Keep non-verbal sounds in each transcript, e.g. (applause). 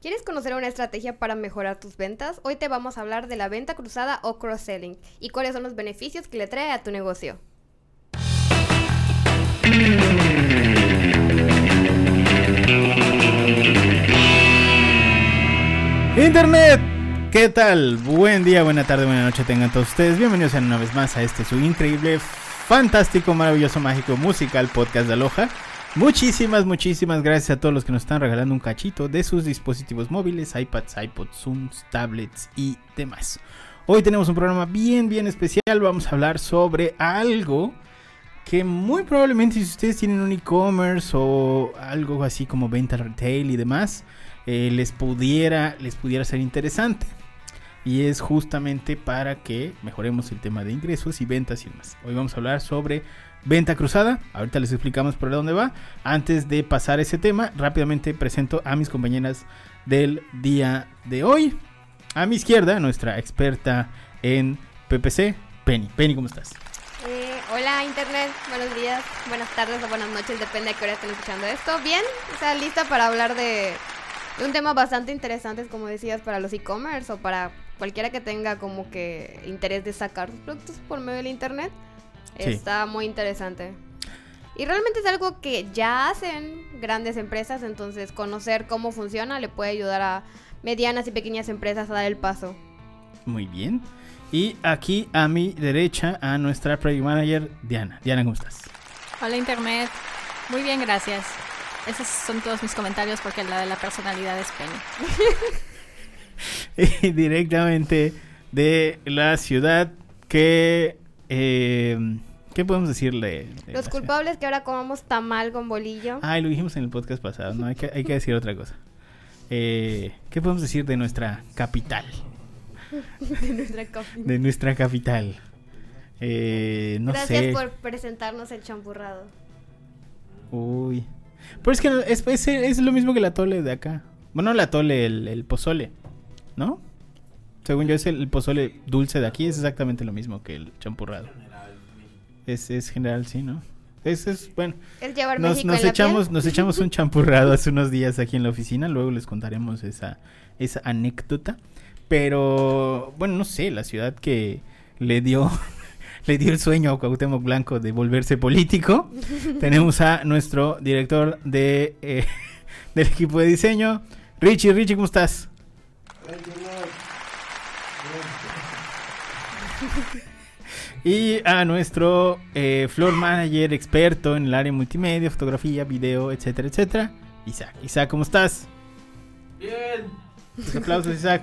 ¿Quieres conocer una estrategia para mejorar tus ventas? Hoy te vamos a hablar de la venta cruzada o cross-selling y cuáles son los beneficios que le trae a tu negocio. Internet, ¿qué tal? Buen día, buena tarde, buena noche tengan todos ustedes. Bienvenidos una vez más a este su increíble, fantástico, maravilloso, mágico, musical podcast de Aloha. Muchísimas, muchísimas gracias a todos los que nos están regalando un cachito de sus dispositivos móviles, iPads, iPods, Zooms, tablets y demás. Hoy tenemos un programa bien, bien especial. Vamos a hablar sobre algo que muy probablemente si ustedes tienen un e-commerce o algo así como venta retail y demás, eh, les, pudiera, les pudiera ser interesante. Y es justamente para que mejoremos el tema de ingresos y ventas y demás. Hoy vamos a hablar sobre venta cruzada. Ahorita les explicamos por dónde va. Antes de pasar ese tema, rápidamente presento a mis compañeras del día de hoy. A mi izquierda, nuestra experta en PPC, Penny. Penny, ¿cómo estás? Eh, hola Internet, buenos días, buenas tardes o buenas noches, depende de qué hora estén escuchando esto. Bien, o sea, lista para hablar de, de un tema bastante interesante, como decías, para los e-commerce o para cualquiera que tenga como que interés de sacar sus productos por medio del Internet. Sí. Está muy interesante. Y realmente es algo que ya hacen grandes empresas, entonces conocer cómo funciona le puede ayudar a medianas y pequeñas empresas a dar el paso. Muy bien. Y aquí a mi derecha, a nuestra project manager, Diana. Diana, ¿cómo estás? Hola Internet, muy bien, gracias. Esos son todos mis comentarios porque la de la personalidad es Penny. (laughs) (laughs) Directamente de la ciudad que... eh, ¿Qué podemos decirle? de la Los culpables que ahora comamos tamal con bolillo. Ay, lo dijimos en el podcast pasado, no, hay que, hay que decir otra cosa. Eh, ¿Qué podemos decir de nuestra capital? (laughs) de nuestra coffee. De nuestra capital. Eh, no Gracias sé. por presentarnos el champurrado. Uy. Pero es que es, es, es lo mismo que el atole de acá. Bueno, el atole, el, el pozole. ¿No? Según yo, es el, el pozole dulce de aquí. Es exactamente lo mismo que el champurrado. Es, es general, sí, ¿no? Es, es bueno. Es llevar Nos, México nos en la echamos, nos echamos un champurrado hace unos días aquí en la oficina. Luego les contaremos esa, esa anécdota. Pero, bueno, no sé, la ciudad que le dio, (laughs) le dio el sueño a Cuauhtémoc Blanco de volverse político. (laughs) Tenemos a nuestro director de, eh, (laughs) del equipo de diseño, Richie. Richie, ¿cómo estás? Y a nuestro eh, floor manager experto en el área multimedia, fotografía, video, etcétera, etcétera, Isaac. Isaac, ¿cómo estás? Bien. Los aplausos, Isaac.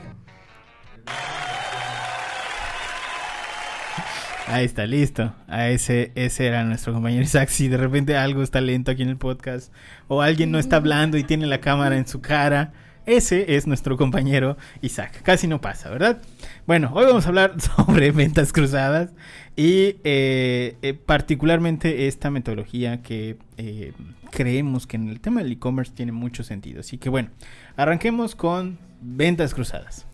Ahí está, listo. A ese, ese era nuestro compañero Isaac. Si de repente algo está lento aquí en el podcast o alguien no está hablando y tiene la cámara en su cara, ese es nuestro compañero Isaac. Casi no pasa, ¿verdad? Bueno, hoy vamos a hablar (laughs) sobre ventas cruzadas y eh, eh, particularmente esta metodología que eh, creemos que en el tema del e-commerce tiene mucho sentido. Así que bueno, arranquemos con ventas cruzadas.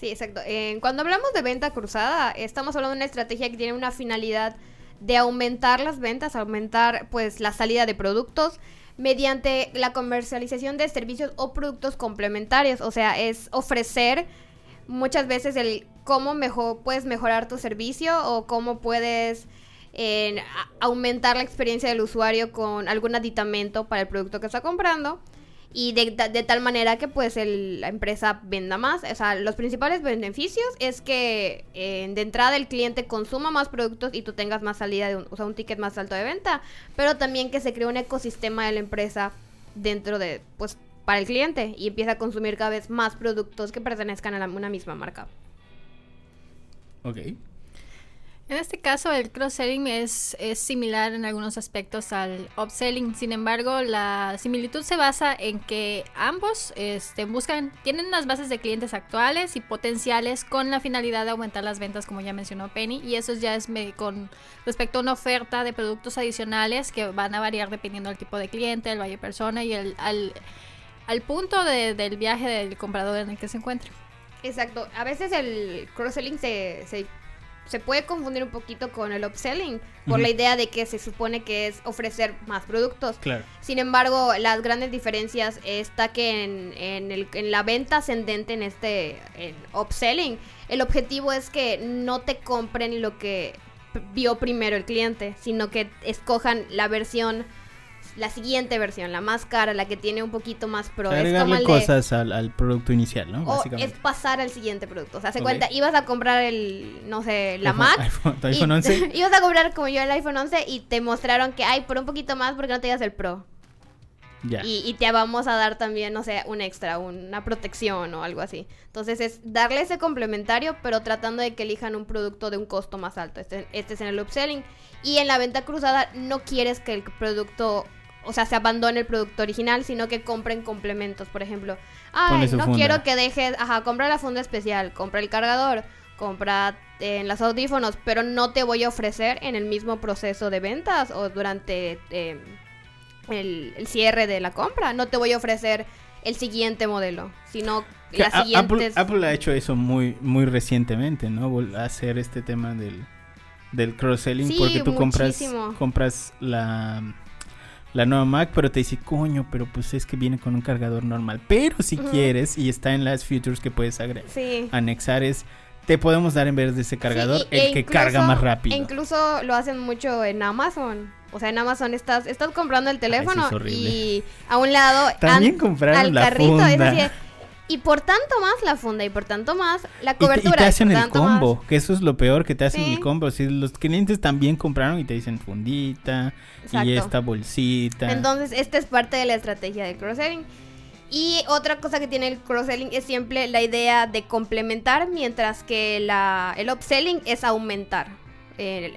Sí, exacto. Cuando hablamos de venta cruzada, estamos hablando de una estrategia que tiene una finalidad de aumentar las ventas, aumentar pues la salida de productos mediante la comercialización de servicios o productos complementarios. O sea, es ofrecer muchas veces el cómo mejor puedes mejorar tu servicio o cómo puedes aumentar la experiencia del usuario con algún aditamento para el producto que está comprando y de, tal manera que pues el- la empresa venda más. O sea, los principales beneficios es que eh, de entrada el cliente consuma más productos y tú tengas más salida, de un, o sea, un ticket más alto de venta, pero también que se cree un ecosistema de la empresa dentro de, pues, para el cliente y empieza a consumir cada vez más productos que pertenezcan a la- una misma marca. Ok. En este caso, el cross-selling es, es similar en algunos aspectos al upselling. Sin embargo, la similitud se basa en que ambos este, buscan, tienen unas bases de clientes actuales y potenciales con la finalidad de aumentar las ventas, como ya mencionó Penny. Y eso ya es con respecto a una oferta de productos adicionales que van a variar dependiendo del tipo de cliente, el valle persona y el, al, al punto de- del viaje del comprador en el que se encuentre. Exacto. A veces el cross-selling se, se se puede confundir un poquito con el upselling por la idea de que se supone que es ofrecer más productos. Claro. Sin embargo, las grandes diferencias está que en, en, el, en la venta ascendente, en este en upselling, el objetivo es que no te compren lo que vio primero el cliente, sino que escojan la versión la siguiente versión, la más cara, la que tiene un poquito más pro. Agregarle cosas al, producto inicial, ¿no? O es pasar al siguiente producto. O sea, se cuenta, ibas a comprar el, no sé, la Mac. iPhone 11? (laughs) ibas a comprar como yo el iPhone 11 y te mostraron que, hay por un poquito más porque no te el Pro. Ya. Y, y, te vamos a dar también, no sé, un extra, una protección o algo así. Entonces es darle ese complementario, pero tratando de que elijan un producto de un costo más alto. Este, este es en el upselling. Y en la venta cruzada no quieres que el producto o sea, se abandone el producto original, sino que compren complementos, por ejemplo. Ay, no quiero que dejes, ajá, compra la funda especial, compra el cargador, compra en eh, las audífonos, pero no te voy a ofrecer en el mismo proceso de ventas o durante eh, el, cierre de la compra, no te voy a ofrecer el siguiente modelo, sino las siguientes... Apple, ha hecho eso muy, muy recientemente, ¿no? Hacer este tema del, del cross-selling, porque tú compras, compras la la nueva Mac, pero te dice, coño, pero pues es que viene con un cargador normal. Pero si quieres, y está en las features que puedes agregar, anexar, es te podemos dar en vez de ese cargador el e que carga más rápido. incluso lo hacen mucho en Amazon. O sea, en Amazon estás, estás comprando el teléfono y a un lado también compraron al carrito, funda. Y por tanto más la funda y por tanto más la cobertura. Y te, hacen el combo, que eso es lo peor, que te hacen el combo. Si los clientes también compraron y te dicen fundita y esta bolsita. Entonces, esta es parte de la estrategia del cross-selling. Y otra cosa que tiene el cross-selling es siempre la idea de complementar, mientras que la, el upselling es aumentar.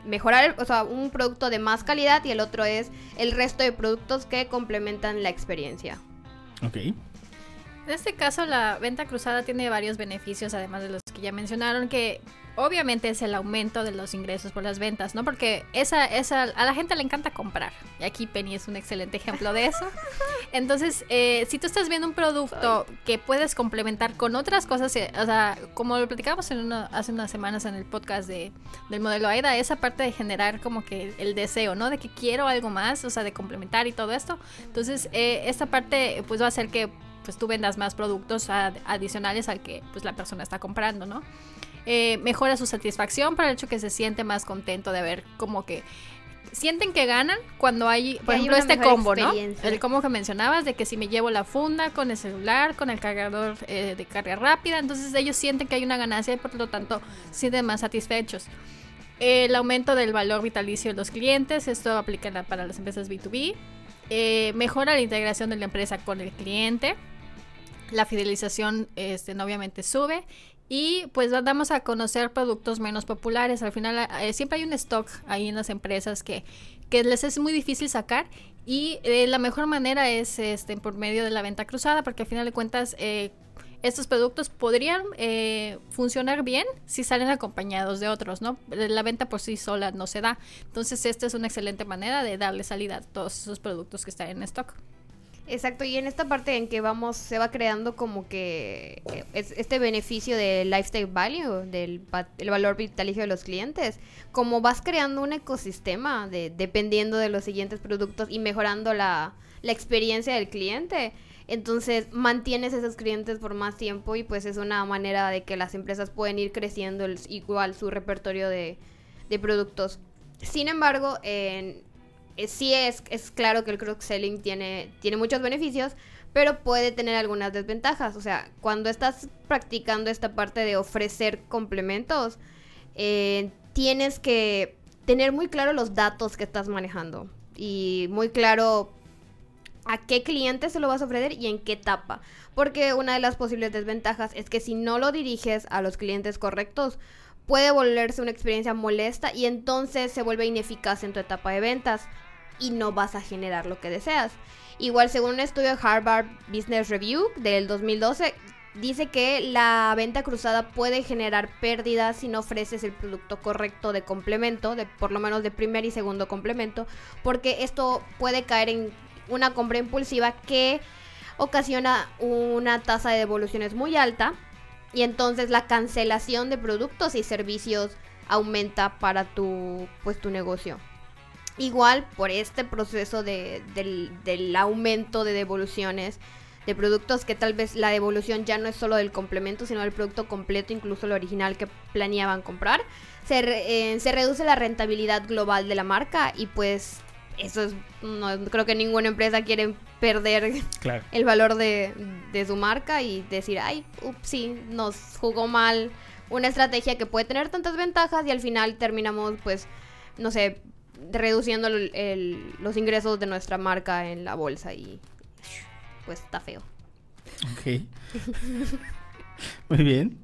mejorar, o sea, un producto de más calidad y el otro es el resto de productos que complementan la experiencia. Ok. En este caso, la venta cruzada tiene varios beneficios, además de los que ya mencionaron, que obviamente es el aumento de los ingresos por las ventas, ¿no? Porque esa, esa, a la gente le encanta comprar. Y aquí Penny es un excelente ejemplo de eso. (laughs) Entonces, eh, si tú estás viendo un producto que puedes complementar con otras cosas, eh, o sea, como lo platicamos en hace unas semanas en el podcast de, del modelo AIDA, esa parte de generar como que el deseo, ¿no? De que quiero algo más, o sea, de complementar y todo esto. Entonces, eh, esta parte pues va a hacer que pues tú vendas más productos adicionales al que pues la persona está comprando, ¿no? Eh, mejora su satisfacción por el hecho que se siente más contento de ver como que sienten que ganan cuando hay, por ejemplo, este combo, ¿no? El combo que mencionabas de que si me llevo la funda con el celular, con el cargador eh, de carga rápida, entonces ellos sienten que hay una ganancia y por lo tanto sienten más satisfechos. El aumento del valor vitalicio de los clientes, esto aplica para las empresas B2B. Eh, mejora la integración de la empresa con el cliente la fidelización este, obviamente sube y pues damos a conocer productos menos populares. Al final eh, siempre hay un stock ahí en las empresas que, que les es muy difícil sacar y eh, la mejor manera es este, por medio de la venta cruzada porque al final de cuentas eh, estos productos podrían funcionar bien si salen acompañados de otros, ¿no? La venta por sí sola no se da. Entonces esta es una excelente manera de darle salida a todos esos productos que están en stock. Exacto, y en esta parte en que vamos, se va creando como que eh, este beneficio del lifestyle value, del el valor vitalicio de los clientes, como vas creando un ecosistema de, dependiendo de los siguientes productos y mejorando la, la experiencia del cliente, entonces mantienes esos clientes por más tiempo y pues es una manera de que las empresas pueden ir creciendo igual su repertorio de, de productos. Sin embargo, en sí es, es claro que el cross-selling tiene, tiene muchos beneficios, pero puede tener algunas desventajas. O sea, cuando estás practicando esta parte de ofrecer complementos, eh, tienes que tener muy claro los datos que estás manejando y muy claro a qué cliente se lo vas a ofrecer y en qué etapa. Porque una de las posibles desventajas es que si no lo diriges a los clientes correctos, puede volverse una experiencia molesta y entonces se vuelve ineficaz en tu etapa de ventas y no vas a generar lo que deseas. Igual según un estudio de Harvard Business Review del 2012, dice que la venta cruzada puede generar pérdidas si no ofreces el producto correcto de complemento, de por lo menos de primer y segundo complemento, porque esto puede caer en una compra impulsiva que ocasiona una tasa de devoluciones muy alta y entonces la cancelación de productos y servicios aumenta para tu, pues, tu negocio. Igual por este proceso de, del, del aumento de devoluciones de productos que tal vez la devolución ya no es solo del complemento, sino del producto completo, incluso el original que planeaban comprar. Se, re- eh, se reduce la rentabilidad global de la marca y pues eso es, no creo que ninguna empresa quiere perder Claro. el valor de, de su marca y decir, ay, ups, sí, nos jugó mal una estrategia que puede tener tantas ventajas y al final terminamos, pues, no sé, reduciendo el- el- los ingresos de nuestra marca en la bolsa y pues está feo. Ok. Muy bien.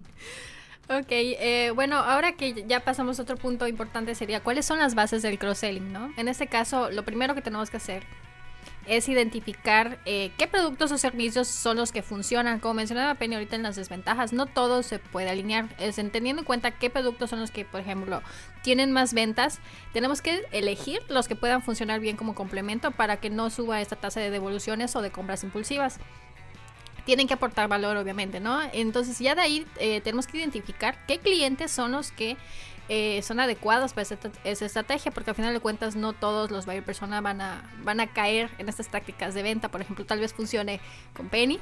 Ok, eh, bueno, ahora que ya pasamos a otro punto importante sería cuáles son las bases del cross-selling, ¿no? En este caso, lo primero que tenemos que hacer es identificar eh, qué productos o servicios son los que funcionan. Como mencionaba Penny ahorita en las desventajas, no todo se puede alinear. Es entendiendo en cuenta qué productos son los que, por ejemplo, tienen más ventas, tenemos que elegir los que puedan funcionar bien como complemento para que no suba esta tasa de devoluciones o de compras impulsivas tienen que aportar valor, obviamente, ¿no? Entonces ya de ahí eh, tenemos que identificar qué clientes son los que eh, son adecuados para esa, estrategia, porque al final de cuentas no todos los buyer persona van a, van a caer en estas tácticas de venta. Por ejemplo, tal vez funcione con Penny,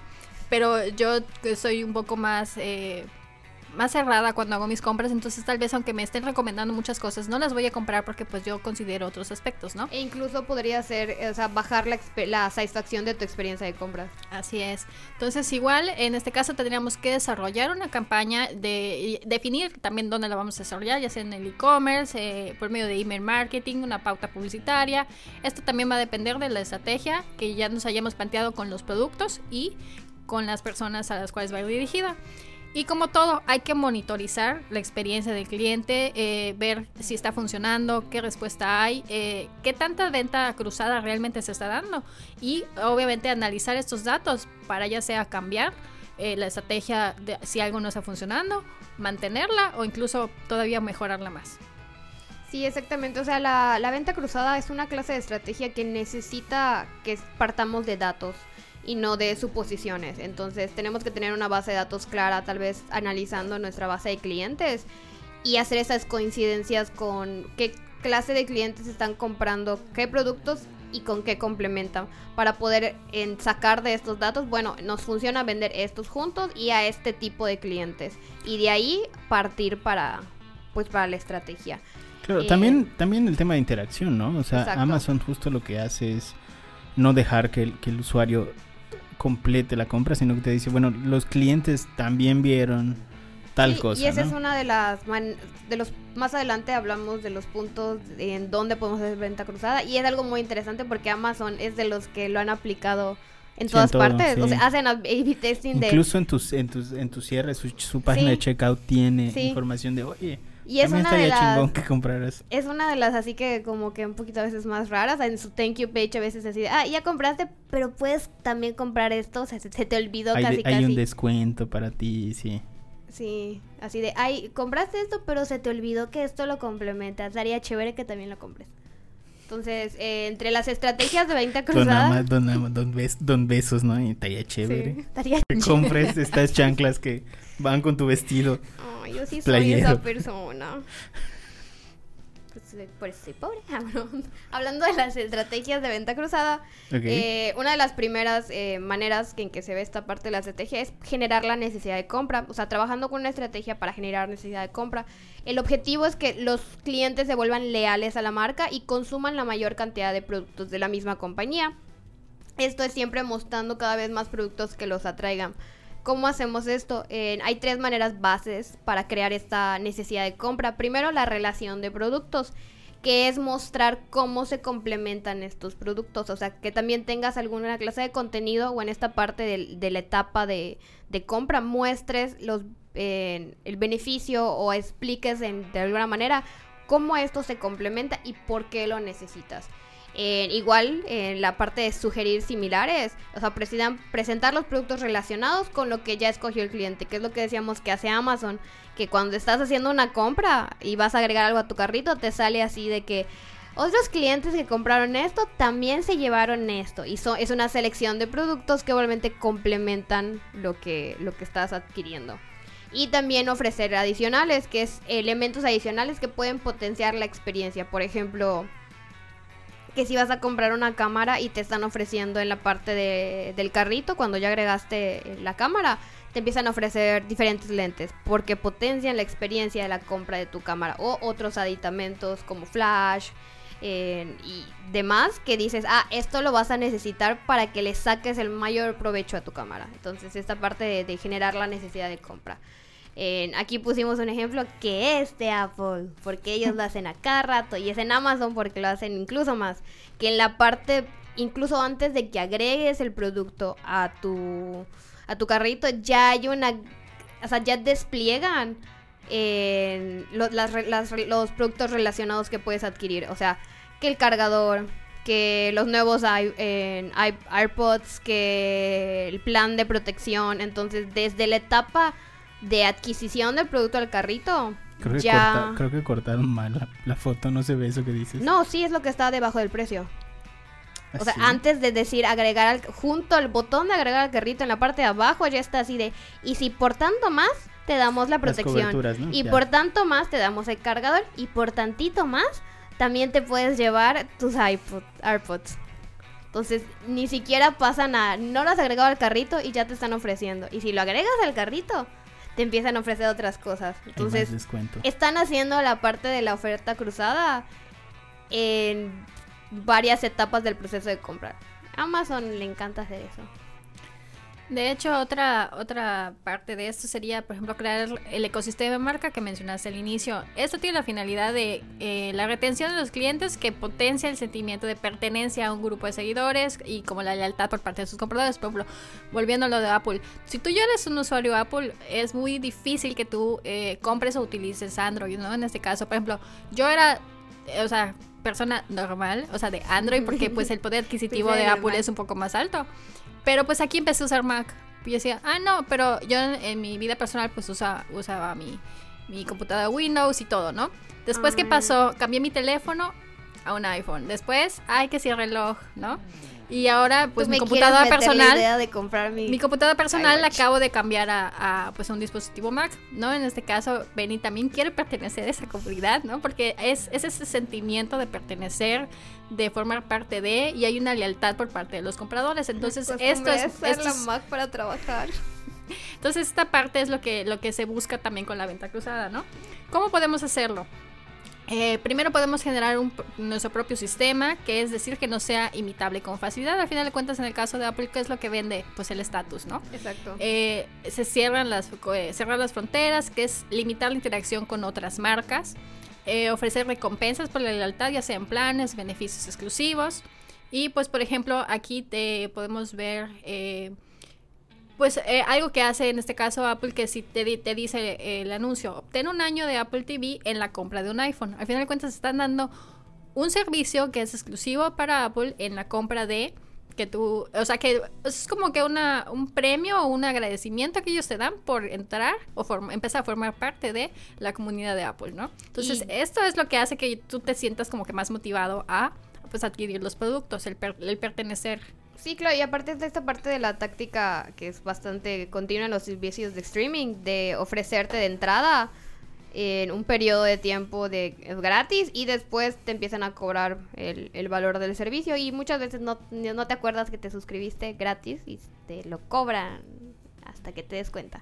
pero yo soy un poco más... eh, más cerrada cuando hago mis compras, entonces tal vez aunque me estén recomendando muchas cosas, no las voy a comprar porque pues yo considero otros aspectos, ¿no? E incluso podría ser, o sea, bajar la, la satisfacción de tu experiencia de compras. Así es. Entonces, igual, en este caso tendríamos que desarrollar una campaña de y definir también dónde la vamos a desarrollar, ya sea en el e-commerce, eh, por medio de email marketing, una pauta publicitaria. Esto también va a depender de la estrategia que ya nos hayamos planteado con los productos y con las personas a las cuales va dirigida. Y como todo, hay que monitorizar la experiencia del cliente, eh, ver si está funcionando, qué respuesta hay, eh, qué tanta venta cruzada realmente se está dando y obviamente analizar estos datos para ya sea cambiar eh, la estrategia de si algo no está funcionando, mantenerla o incluso todavía mejorarla más. Sí, exactamente. O sea, la, la venta cruzada es una clase de estrategia que necesita que partamos de datos y no de suposiciones. Entonces tenemos que tener una base de datos clara, tal vez analizando nuestra base de clientes y hacer esas coincidencias con qué clase de clientes están comprando qué productos y con qué complementan para poder en, sacar de estos datos, bueno, nos funciona vender estos juntos y a este tipo de clientes y de ahí partir para pues para la estrategia. Claro, Eh, también, también el tema de interacción, ¿no? O sea, Exacto. Amazon justo lo que hace es no dejar que el, que el usuario complete la compra, sino que te dice, bueno, los clientes también vieron tal Sí, cosa. Y esa ¿no? es una de las man- de los más adelante hablamos de los puntos en donde podemos hacer venta cruzada y es algo muy interesante porque Amazon es de los que lo han aplicado en Sí, todas en todo, partes, o sea, hacen A/B testing de Incluso en tus, en tus, en tu cierre, su, su página de checkout tiene información de, oye, y es también una de las es una de las así que como que un poquito a veces más raras en su thank you page a veces así de, ah ya compraste pero puedes también comprar esto o sea se, se te olvidó Hay, casi de- hay casi un descuento para ti, sí. sí así de ay compraste esto pero se te olvidó que esto lo complementa estaría chévere que también lo compres entonces eh, entre las estrategias de venta Don, cruzada ama- don, don, bes- don besos, ¿no? Y estaría sí, chévere. estaría Que (laughs) compres estas chanclas que van con tu vestido. Yo sí soy Playero. esa persona. Pues, eh, por eso soy pobre. (laughs) Hablando de las estrategias de venta cruzada, eh, una de las primeras eh, maneras que en que se ve esta parte de la estrategia es generar la necesidad de compra. O sea, trabajando con una estrategia para generar necesidad de compra. El objetivo es que los clientes se vuelvan leales a la marca y consuman la mayor cantidad de productos de la misma compañía. Esto es siempre mostrando cada vez más productos que los atraigan. ¿Cómo hacemos esto? Hay tres maneras bases para crear esta necesidad de compra. Primero, la relación de productos, que es mostrar cómo se complementan estos productos. O sea, que también tengas alguna clase de contenido o en esta parte de, la etapa de, compra muestres los, eh, el beneficio o expliques de alguna manera cómo esto se complementa y por qué lo necesitas. Igual, en la parte de sugerir similares, o sea, presentar los productos relacionados con lo que ya escogió el cliente, que es lo que decíamos que hace Amazon, que cuando estás haciendo una compra y vas a agregar algo a tu carrito, te sale así de que otros clientes que compraron esto también se llevaron esto. Y es una selección de productos que obviamente complementan lo que, lo que estás adquiriendo. y también ofrecer adicionales, que es elementos adicionales que pueden potenciar la experiencia. Por ejemplo, que si vas a comprar una cámara y te están ofreciendo en la parte de, del carrito, cuando ya agregaste la cámara, te empiezan a ofrecer diferentes lentes porque potencian la experiencia de la compra de tu cámara o otros aditamentos como flash eh, y demás que dices, ah, esto lo vas a necesitar para que le saques el mayor provecho a tu cámara. Entonces esta parte de generar la necesidad de compra aquí pusimos un ejemplo que es de Apple, porque ellos lo hacen a cada rato, y es en Amazon porque lo hacen incluso más, que en la parte, incluso antes de que agregues el producto a tu, a tu carrito, ya hay una, o sea, ya despliegan los productos relacionados que puedes adquirir, o sea, que el cargador, que los nuevos AirPods, que el plan de protección, entonces desde la etapa de adquisición del producto al carrito. Creo que, ya... creo que cortaron mal la, foto, no se ve eso que dices. No, sí es lo que está debajo del precio. O sea, ¿Ah, antes de decir agregar al, junto al botón de agregar al carrito en la parte de abajo ya está así de y si por tanto más te damos la protección y por tanto más te damos el cargador y por tantito más también te puedes llevar tus iPod, AirPods. Entonces, ni siquiera pasa nada. No lo has agregado al carrito y ya te están ofreciendo. Y si lo agregas al carrito, te empiezan a ofrecer otras cosas. Entonces, están haciendo la parte de la oferta cruzada en varias etapas del proceso de comprar. Amazon le encanta hacer eso. De hecho, otra, otra parte de esto sería, por ejemplo, crear el ecosistema de marca que mencionaste al inicio. Esto tiene la finalidad de eh, la retención de los clientes que potencia el sentimiento de pertenencia a un grupo de seguidores y como la lealtad por parte de sus compradores. Por ejemplo, volviendo a lo de Apple. Si tú ya eres un usuario Apple, es muy difícil que tú eh, compres o utilices Android, ¿no? En este caso, por ejemplo, yo era, eh, o sea, persona normal, o sea, de Android, porque pues el poder adquisitivo de Apple es un poco más alto. Pero pues aquí empecé a usar Mac. Y yo decía, ah, no, pero yo en, mi vida personal pues usa, usaba mi, mi computadora Windows y todo, ¿no? Después, ¿qué ah. pasó? Cambié mi teléfono a un iPhone. Después, ay, que si el reloj, ¿no? Y ahora, pues mi computadora personal. mi... computadora personal la acabo de cambiar a, pues, un dispositivo Mac, ¿no? En este caso, Benny también quiere pertenecer a esa comunidad, ¿no? Porque es, ese sentimiento de pertenecer, de formar parte de, y hay una lealtad por parte de los compradores. Entonces, pues, esto es. Esto la Mac para trabajar. Entonces, esta parte es lo que, lo que se busca también con la venta cruzada, ¿no? ¿Cómo podemos hacerlo? Eh, primero podemos generar un, nuestro propio sistema, que es decir, que no sea imitable con facilidad. Al final de cuentas, en el caso de Apple, ¿qué es lo que vende? Pues el estatus, ¿no? Exacto. Eh, se cierran las, eh, las fronteras, que es limitar la interacción con otras marcas, ofrecer recompensas por la lealtad, ya sea en planes, beneficios exclusivos. Y pues, por ejemplo, aquí te podemos ver pues eh, algo que hace en este caso Apple, que si te, te dice eh, el anuncio, obtén un año de Apple TV en la compra de un iPhone. Al final de cuentas están dando un servicio que es exclusivo para Apple en la compra de que tú, o sea que es como que una, un premio o un agradecimiento que ellos te dan por entrar o empezar a formar parte de la comunidad de Apple, ¿no? Entonces esto es lo que hace que tú te sientas como que más motivado a pues adquirir los productos, el, el pertenecer Sí, claro, y aparte de esta parte de la táctica que es bastante continua en los servicios de streaming, de ofrecerte de entrada en un periodo de tiempo de gratis y después te empiezan a cobrar el, valor del servicio y muchas veces no, no te acuerdas que te suscribiste gratis y te lo cobran hasta que te des cuenta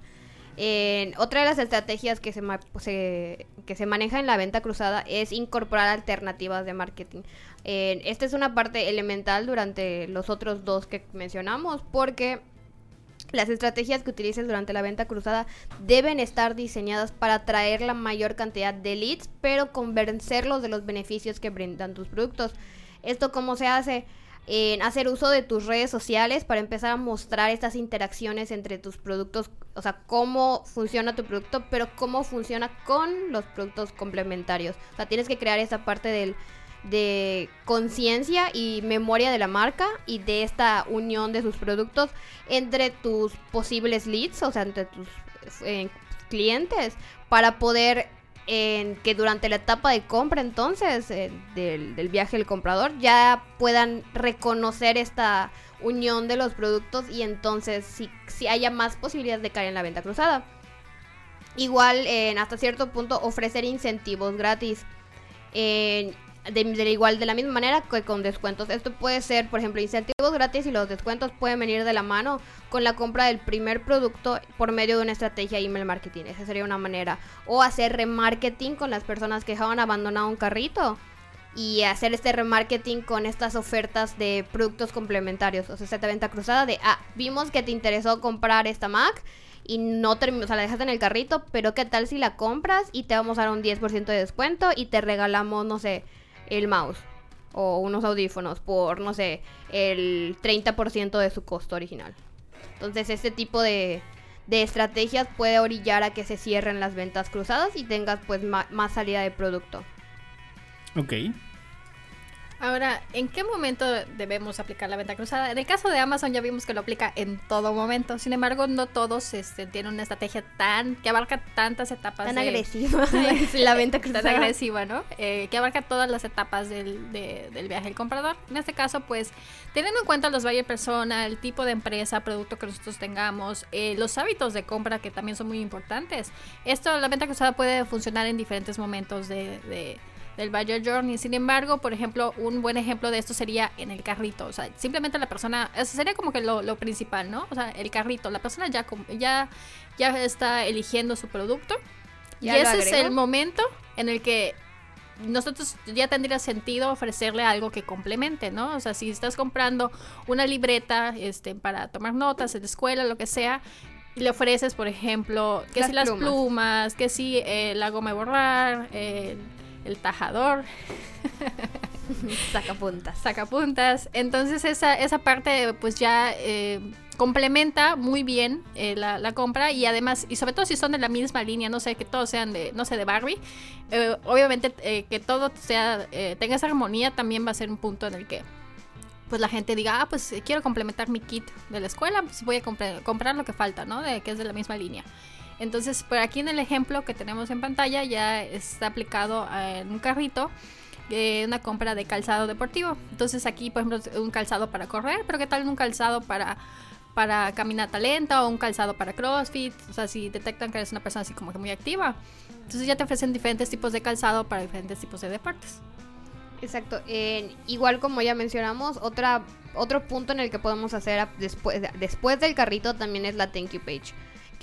otra de las estrategias que se, que se maneja en la venta cruzada es incorporar alternativas de marketing. Esta es una parte elemental durante los otros dos que mencionamos porque las estrategias que utilices durante la venta cruzada deben estar diseñadas para atraer la mayor cantidad de leads, pero convencerlos de los beneficios que brindan tus productos. ¿Esto cómo se hace? en hacer uso de tus redes sociales para empezar a mostrar estas interacciones entre tus productos, o sea, cómo funciona tu producto, pero cómo funciona con los productos complementarios. O sea, tienes que crear esa parte del, de conciencia y memoria de la marca y de esta unión de sus productos entre tus posibles leads, o sea, entre tus eh, clientes, para poder que durante la etapa de compra entonces eh, del, viaje del comprador ya puedan reconocer esta unión de los productos y entonces si, si haya más posibilidades de caer en la venta cruzada. igual en hasta cierto punto ofrecer incentivos gratis. De, igual de la misma manera que con descuentos. Esto puede ser, por ejemplo, incentivos gratis y los descuentos pueden venir de la mano con la compra del primer producto por medio de una estrategia email marketing. Esa sería una manera. O hacer remarketing con las personas que dejaban abandonado un carrito y hacer este remarketing con estas ofertas de productos complementarios. O sea, esta venta cruzada de, ah, vimos que te interesó comprar esta Mac y no terminó, o sea, la dejaste en el carrito, pero ¿qué tal si la compras y te vamos a dar un 10% de descuento y te regalamos, no sé, el mouse o unos audífonos por, no sé, el 30% de su costo original? Entonces, este tipo de, de estrategias puede orillar a que se cierren las ventas cruzadas y tengas pues más salida de producto. Ok. Ahora, ¿en qué momento debemos aplicar la venta cruzada? En el caso de Amazon ya vimos que lo aplica en todo momento. Sin embargo, no todos este, tienen una estrategia tan que abarca tantas etapas. Tan de- agresiva (laughs) (laughs) la venta tan cruzada. agresiva, ¿no? Eh, que abarca todas las etapas del, de- del viaje del comprador. En este caso, pues, teniendo en cuenta los buyer persona, el tipo de empresa, producto que nosotros tengamos, eh, los hábitos de compra que también son muy importantes. Esto, la venta cruzada puede funcionar en diferentes momentos de, de- del buyer journey. Sin embargo, por ejemplo, un buen ejemplo de esto sería en el carrito. O sea, simplemente la persona, eso sería como que lo, lo principal, ¿no? O sea, el carrito. La persona ya, ya, ya está eligiendo su producto. Y Ya ese es el momento en el que nosotros ya tendría sentido ofrecerle algo que complemente, ¿no? O sea, si estás comprando una libreta este, para tomar notas en la escuela, lo que sea, y le ofreces, por ejemplo, que Las si las plumas. plumas, que si eh, la goma de borrar, eh, el tajador, (laughs) Sacapuntas. sacapuntas. Entonces esa, esa parte pues ya eh, complementa muy bien eh, la, la compra y además, y sobre todo si son de la misma línea, no sé, que todos sean de, no sé, de Barbie, eh, obviamente que todo sea, tenga esa armonía también va a ser un punto en el que pues la gente diga, ah, pues quiero complementar mi kit de la escuela, pues voy a compre- comprar lo que falta, ¿no? De que es de la misma línea. Entonces, por aquí en el ejemplo que tenemos en pantalla ya está aplicado eh, en un carrito eh, una compra de calzado deportivo. Entonces aquí, por ejemplo, un calzado para correr, pero ¿qué tal un calzado para, para caminata lenta o un calzado para CrossFit? O sea, si detectan que eres una persona así como que muy activa. Entonces ya te ofrecen diferentes tipos de calzado para diferentes tipos de deportes. Exacto. Igual como ya mencionamos, otra, otro punto en el que podemos hacer después, después del carrito también es la thank you page.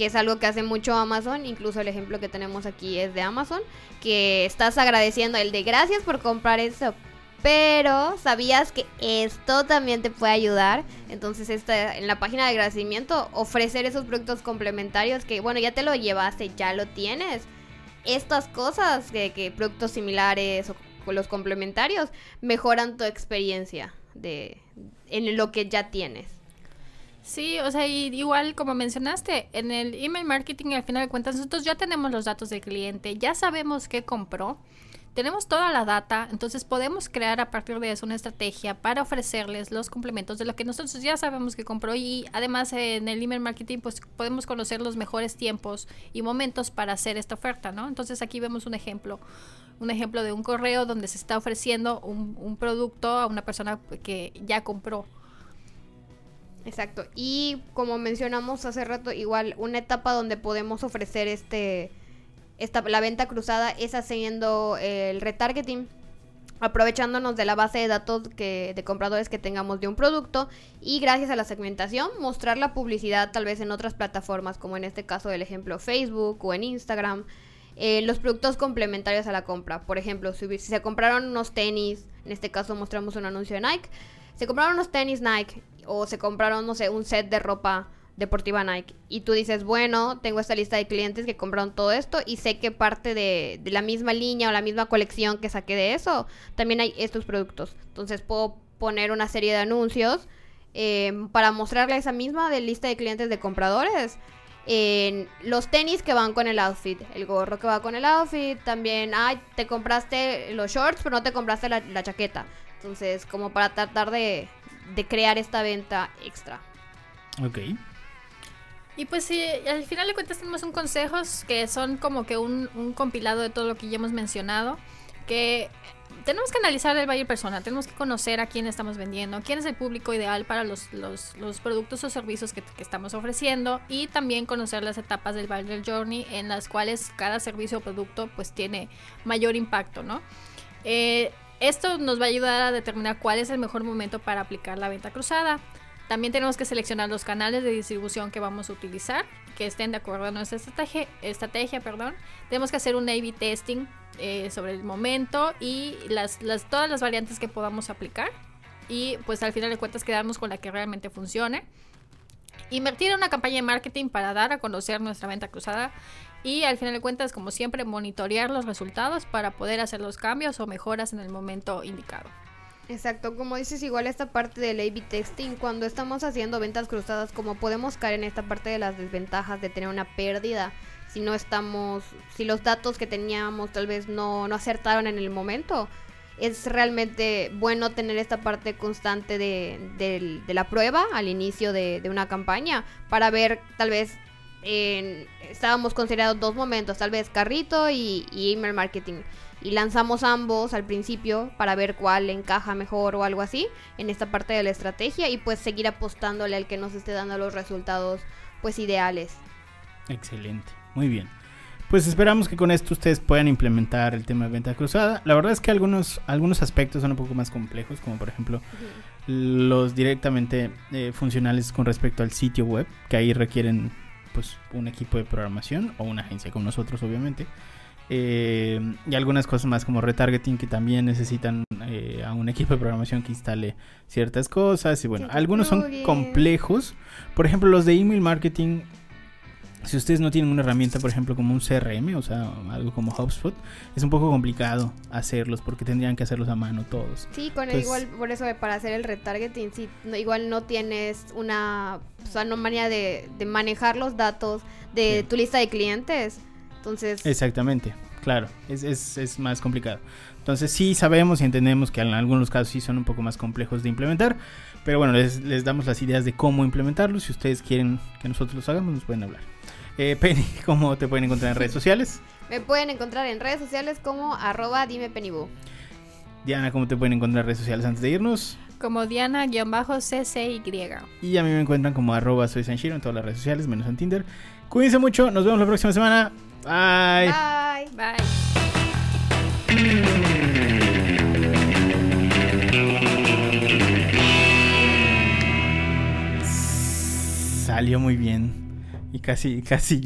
Que es algo que hace mucho Amazon. Incluso el ejemplo que tenemos aquí es de Amazon. Que estás agradeciendo el de gracias por comprar eso. Pero sabías que esto también te puede ayudar. Entonces, esta, en la página de agradecimiento, ofrecer esos productos complementarios que, bueno, ya te lo llevaste, ya lo tienes. Estas cosas, que, que productos similares o los complementarios, mejoran tu experiencia de, en lo que ya tienes. Sí, o sea, y igual como mencionaste, en el email marketing al final de cuentas nosotros ya tenemos los datos del cliente, ya sabemos qué compró, tenemos toda la data, entonces podemos crear a partir de eso una estrategia para ofrecerles los complementos de lo que nosotros ya sabemos que compró y además en el email marketing pues podemos conocer los mejores tiempos y momentos para hacer esta oferta, ¿no? Entonces aquí vemos un ejemplo, un ejemplo de un correo donde se está ofreciendo un, un producto a una persona que ya compró. Exacto. Y como mencionamos hace rato, igual una etapa donde podemos ofrecer este esta, la venta cruzada es haciendo el retargeting, aprovechándonos de la base de datos que, de compradores que tengamos de un producto y gracias a la segmentación mostrar la publicidad tal vez en otras plataformas, como en este caso del ejemplo Facebook o en Instagram, eh, los productos complementarios a la compra. Por ejemplo, si se compraron unos tenis, en este caso mostramos un anuncio de Nike, se compraron unos tenis Nike o se compraron, no sé, un set de ropa deportiva Nike y tú dices, bueno, tengo esta lista de clientes que compraron todo esto y sé que parte de, la misma línea o la misma colección que saqué de eso, también hay estos productos. Entonces puedo poner una serie de anuncios eh, para mostrarle esa misma de lista de clientes de compradores. En los tenis que van con el outfit, el gorro que va con el outfit, también, ay, te compraste los shorts, pero no te compraste la, la chaqueta. Entonces, como para tratar de, de crear esta venta extra. Ok. Y pues sí, al final de cuentas tenemos un consejos que son como que un, un compilado de todo lo que ya hemos mencionado. que tenemos que analizar el buyer persona, tenemos que conocer a quién estamos vendiendo, quién es el público ideal para los, los, los productos o servicios que, que, estamos ofreciendo y también conocer las etapas del buyer journey en las cuales cada servicio o producto pues tiene mayor impacto, ¿no? Eh, esto nos va a ayudar a determinar cuál es el mejor momento para aplicar la venta cruzada. También tenemos que seleccionar los canales de distribución que vamos a utilizar, que estén de acuerdo a nuestra estrategia. perdón. Tenemos que hacer un A-B testing eh, sobre el momento y todas las variantes que podamos aplicar. Y pues al final de cuentas quedarnos con la que realmente funcione. Invertir en una campaña de marketing para dar a conocer nuestra venta cruzada y al final de cuentas, como siempre, monitorear los resultados para poder hacer los cambios o mejoras en el momento indicado. Exacto, como dices, igual esta parte del A-B testing, cuando estamos haciendo ventas cruzadas, como podemos caer en esta parte de las desventajas de tener una pérdida, si no estamos, si los datos que teníamos tal vez no, no acertaron en el momento, es realmente bueno tener esta parte constante de, de, de la prueba al inicio de, de, una campaña para ver tal vez estábamos considerados dos momentos, tal vez carrito y, y email marketing y lanzamos ambos al principio para ver cuál encaja mejor o algo así en esta parte de la estrategia y pues seguir apostándole al que nos esté dando los resultados pues ideales. Excelente, muy bien. Pues esperamos que con esto ustedes puedan implementar el tema de venta cruzada. La verdad es que algunos, algunos aspectos son un poco más complejos, como por ejemplo los directamente eh, funcionales con respecto al sitio web, que ahí requieren pues un equipo de programación o una agencia como nosotros obviamente. Eh, y algunas cosas más como retargeting que también necesitan eh, a un equipo de programación que instale ciertas cosas y bueno, algunos son complejos. Por ejemplo, los de email marketing, si ustedes no tienen una herramienta, por ejemplo, como un CRM, o sea, algo como HubSpot, es un poco complicado hacerlos porque tendrían que hacerlos a mano todos. Sí, con Entonces, igual, por eso para hacer el retargeting, sí, no, igual no tienes una, o sea, no manera de, de manejar los datos de sí. tu lista de clientes entonces... Exactamente, claro, es, es, es, más complicado. Entonces sí sabemos y entendemos que en algunos casos sí son un poco más complejos de implementar, pero bueno, les, les damos las ideas de cómo implementarlos. Si ustedes quieren que nosotros los hagamos, nos pueden hablar. Eh, (laughs) Penny, ¿cómo te pueden encontrar en redes sociales? Me pueden encontrar en redes sociales como arroba dime Pennybu. Diana, ¿cómo te pueden encontrar en redes sociales antes de irnos? Como Diana-CCY. Y a mí me encuentran como arroba soy Sanshiro en todas las redes sociales, menos en Tinder. Cuídense mucho, nos vemos la próxima semana. Bye. Bye. Bye. Salió muy bien. Y casi, casi